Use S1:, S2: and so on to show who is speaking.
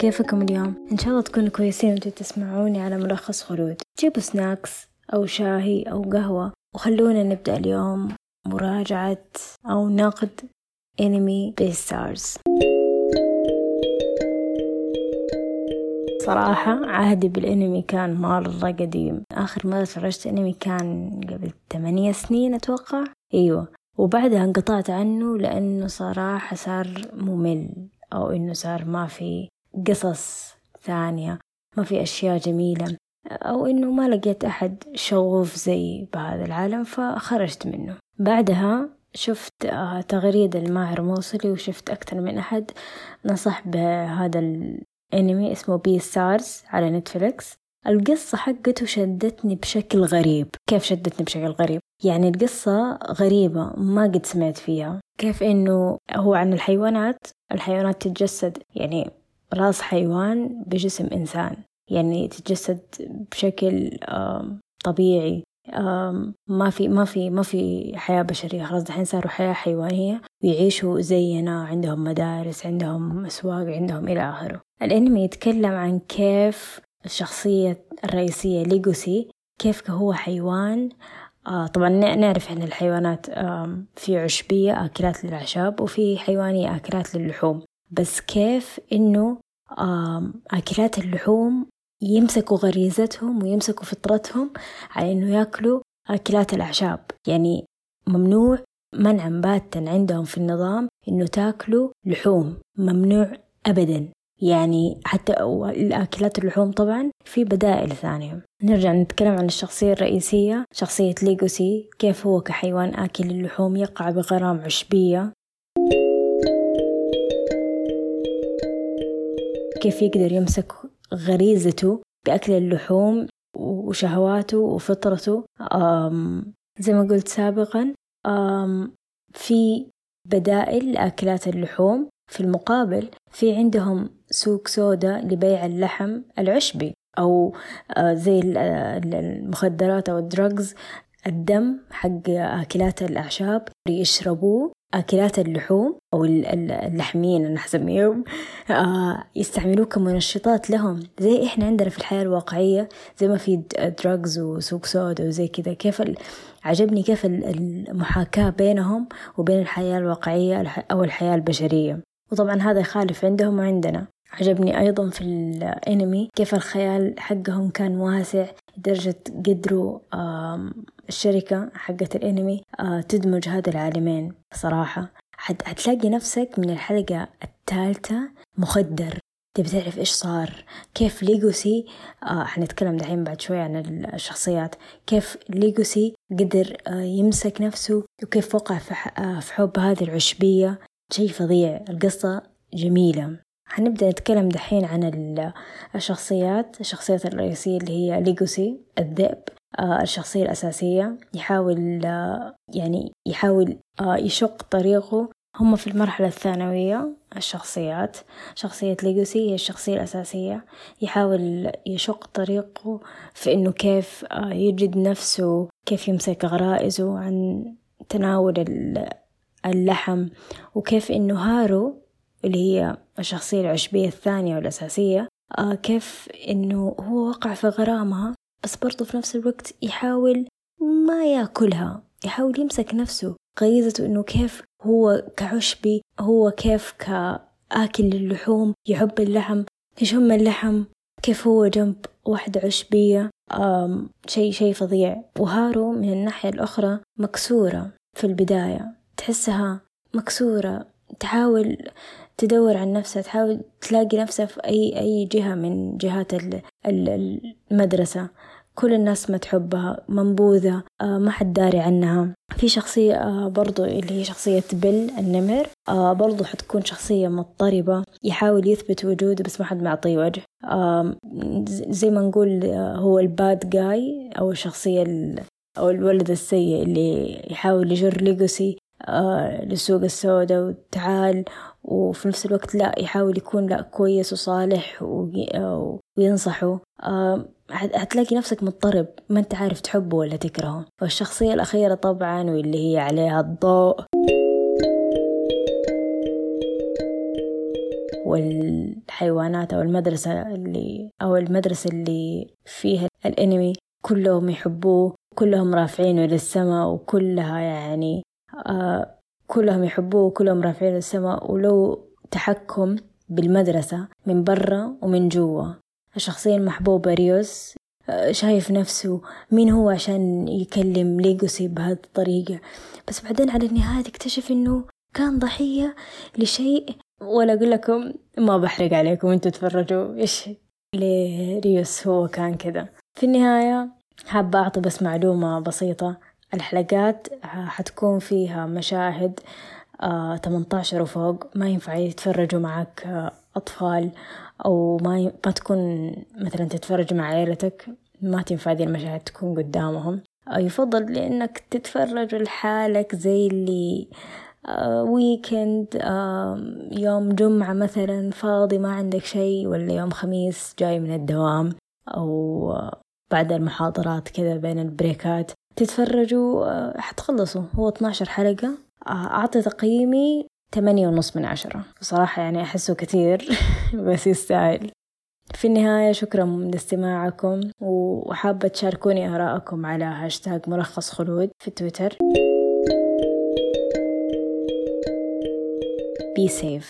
S1: كيفكم اليوم؟ إن شاء الله تكونوا كويسين وأنتوا تسمعوني على ملخص خلود جيبوا snacks أو شاهي أو قهوة وخلونا نبدأ اليوم مراجعة أو نقد انمي Beastars صراحة عهدي بالانمي كان مرة قديم. آخر مرة تفرجت انمي كان قبل ثمانية سنين أتوقع. أيوة. وبعدها انقطعت عنه لأنه صراحة صار ممل أو إنه صار ما في قصص ثانية ما في أشياء جميلة أو إنه ما لقيت أحد شغوف زي بهذا العالم فخرجت منه. بعدها شفت آه، تغريدة لماهر موصلي وشفت أكثر من أحد نصح بهذا الأنمي اسمه Beastars على Netflix. القصة حقته شدتني بشكل غريب. كيف شدتني بشكل غريب؟ يعني القصة غريبة ما قد سمعت فيها. كيف إنه هو عن الحيوانات؟ الحيوانات تتجسد يعني راس حيوان بجسم إنسان. يعني تتجسد بشكل طبيعي. ما في ما في ما في حياة بشرية. خلاص دحين صاروا حياة حيوانية ويعيشوا زينا. عندهم مدارس عندهم أسواق عندهم إلى آخره. الأنمي يتكلم عن كيف الشخصية الرئيسية ليجوسي كيف هو حيوان. آه طبعا نعرف ان الحيوانات في عشبية آكلات للأعشاب وفي حيوانية آكلات للحوم بس كيف إنه آه آكلات اللحوم يمسكوا غريزتهم ويمسكوا فطرتهم على إنه ياكلوا آكلات الأعشاب. يعني ممنوع منعا باتا عندهم في النظام إنه تاكلوا لحوم ممنوع ابدا. يعني حتى الأكلات اللحوم طبعا في بدائل ثانية. نرجع نتكلم عن الشخصية الرئيسية شخصية ليجوسي كيف هو كحيوان آكل اللحوم؟ يقع بغرام عشبية. كيف يقدر يمسك غريزته بأكل اللحوم وشهواته وفطرته. زي ما قلت سابقا في بدائل لأكلات اللحوم. في المقابل في عندهم سوق سودا لبيع اللحم العشبي أو آه، زي آه، المخدرات أو الدراجز الدم حق آكلات الأعشاب يشربوه آكلات اللحوم أو اللحمين أنا حسميهم آه يستعملوه كمنشطات لهم. زي إحنا عندنا في الحياة الواقعية زي ما في دراجز وسوق سودا وزي كذا كيف عجبني كيف المحاكاة بينهم وبين الحياة الواقعية أو الحياة البشرية. وطبعا هذا يخالف عندهم وعندنا. عجبني أيضا في الأنمي كيف الخيال حقهم كان واسع لدرجة قدروا الشركة حقت الأنمي آه، تدمج هذا العالمين صراحة. حتلاقي نفسك من الحلقة الثالثة مخدر. تبي تعرف إيش صار؟ كيف ليجوسي آه حنتكلم دحين بعد شوي عن الشخصيات. كيف ليجوسي قدر آه يمسك نفسه وكيف وقع في, آه في حب هذه العشبية. شيء فظيع. القصة جميلة. حنبدأ نتكلم دحين عن الشخصيات. الشخصيات الرئيسية اللي هي ليجوسي الذئب. الشخصية الأساسية يحاول آه، يعني يحاول آه، يشق طريقه. هم في المرحلة الثانوية الشخصيات. شخصية ليجوسي هي الشخصية الأساسية. يحاول يشق طريقه في إنه كيف يجد نفسه كيف يمسك غرائزه عن تناول اللحم. وكيف إنه هارو اللي هي الشخصية العشبية الثانية والأساسية آه كيف إنه هو وقع في غرامها. بس برضو في نفس الوقت يحاول ما يأكلها يحاول يمسك نفسه. غريزته إنه كيف هو كعشبي هو كيف كآكل للحوم يحب اللحم. يشم اللحم؟ كيف هو جنب واحدة عشبية شيء شيء فظيع. وهارو من الناحية الأخرى مكسورة في البداية. تحسها مكسورة. تحاول تدور عن نفسها تحاول تلاقي نفسها في أي أي جهة من جهات المدرسة. كل الناس ما تحبها منبوذة آه، ما حد داري عنها. في شخصية آه، برضو اللي هي شخصية بيل النمر آه، برضو حتكون شخصية مضطربة يحاول يثبت وجوده بس ما حد معطيه وجه. زي ما نقول هو الباد جاي أو الشخصية أو الولد السيء اللي يحاول يجر ليجوسي للسوق السوداء وتعال وفي نفس الوقت لا يحاول يكون لا كويس وصالح وينصحه. هتلاقي نفسك مضطرب ما انت عارف تحبه ولا تكرهه. والشخصية الأخيرة طبعا واللي هي عليها الضوء. والحيوانات أو المدرسة اللي أو المدرسة اللي فيها الأنمي كلهم يحبوه كلهم رافعينه للسماء وكلها يعني آه كلهم يحبوه وكلهم رافعينه للسماء ولو تحكم بالمدرسة من برا ومن جوا. الشخصية المحبوبة ريوس شايف نفسه مين هو عشان يكلم ليجوسي بهذه الطريقة بس بعدين على النهاية تكتشف إنه كان ضحية لشيء ولا أقول لكم ما بحرق عليكم أنتوا تفرجوا إيش؟ لريوس هو كان كذا. في النهاية حابة أعطي بس معلومة بسيطة. الحلقات حتكون فيها مشاهد آه 18 وفوق. ما ينفع يتفرجوا معك آه أطفال أو ما, ي... ما تكون مثلا تتفرج مع عائلتك ما تنفع دي المشاهد تكون قدامهم. آه يفضل لأنك تتفرج لحالك زي اللي آه ويكند آه يوم جمعة مثلا فاضي ما عندك شيء ولا يوم خميس جاي من الدوام أو آه بعد المحاضرات كذا بين البريكات. تتفرجوا آه حتخلصوا. هو 12 حلقة. آه أعطي تقييمي ثمانية ونص من عشرة. بصراحة يعني أحسه كثير بس يستاهل. في النهاية شكرا لاستماعكم وحابة تشاركوني آراءكم على هاشتاج ملخص خلود في تويتر. Be safe.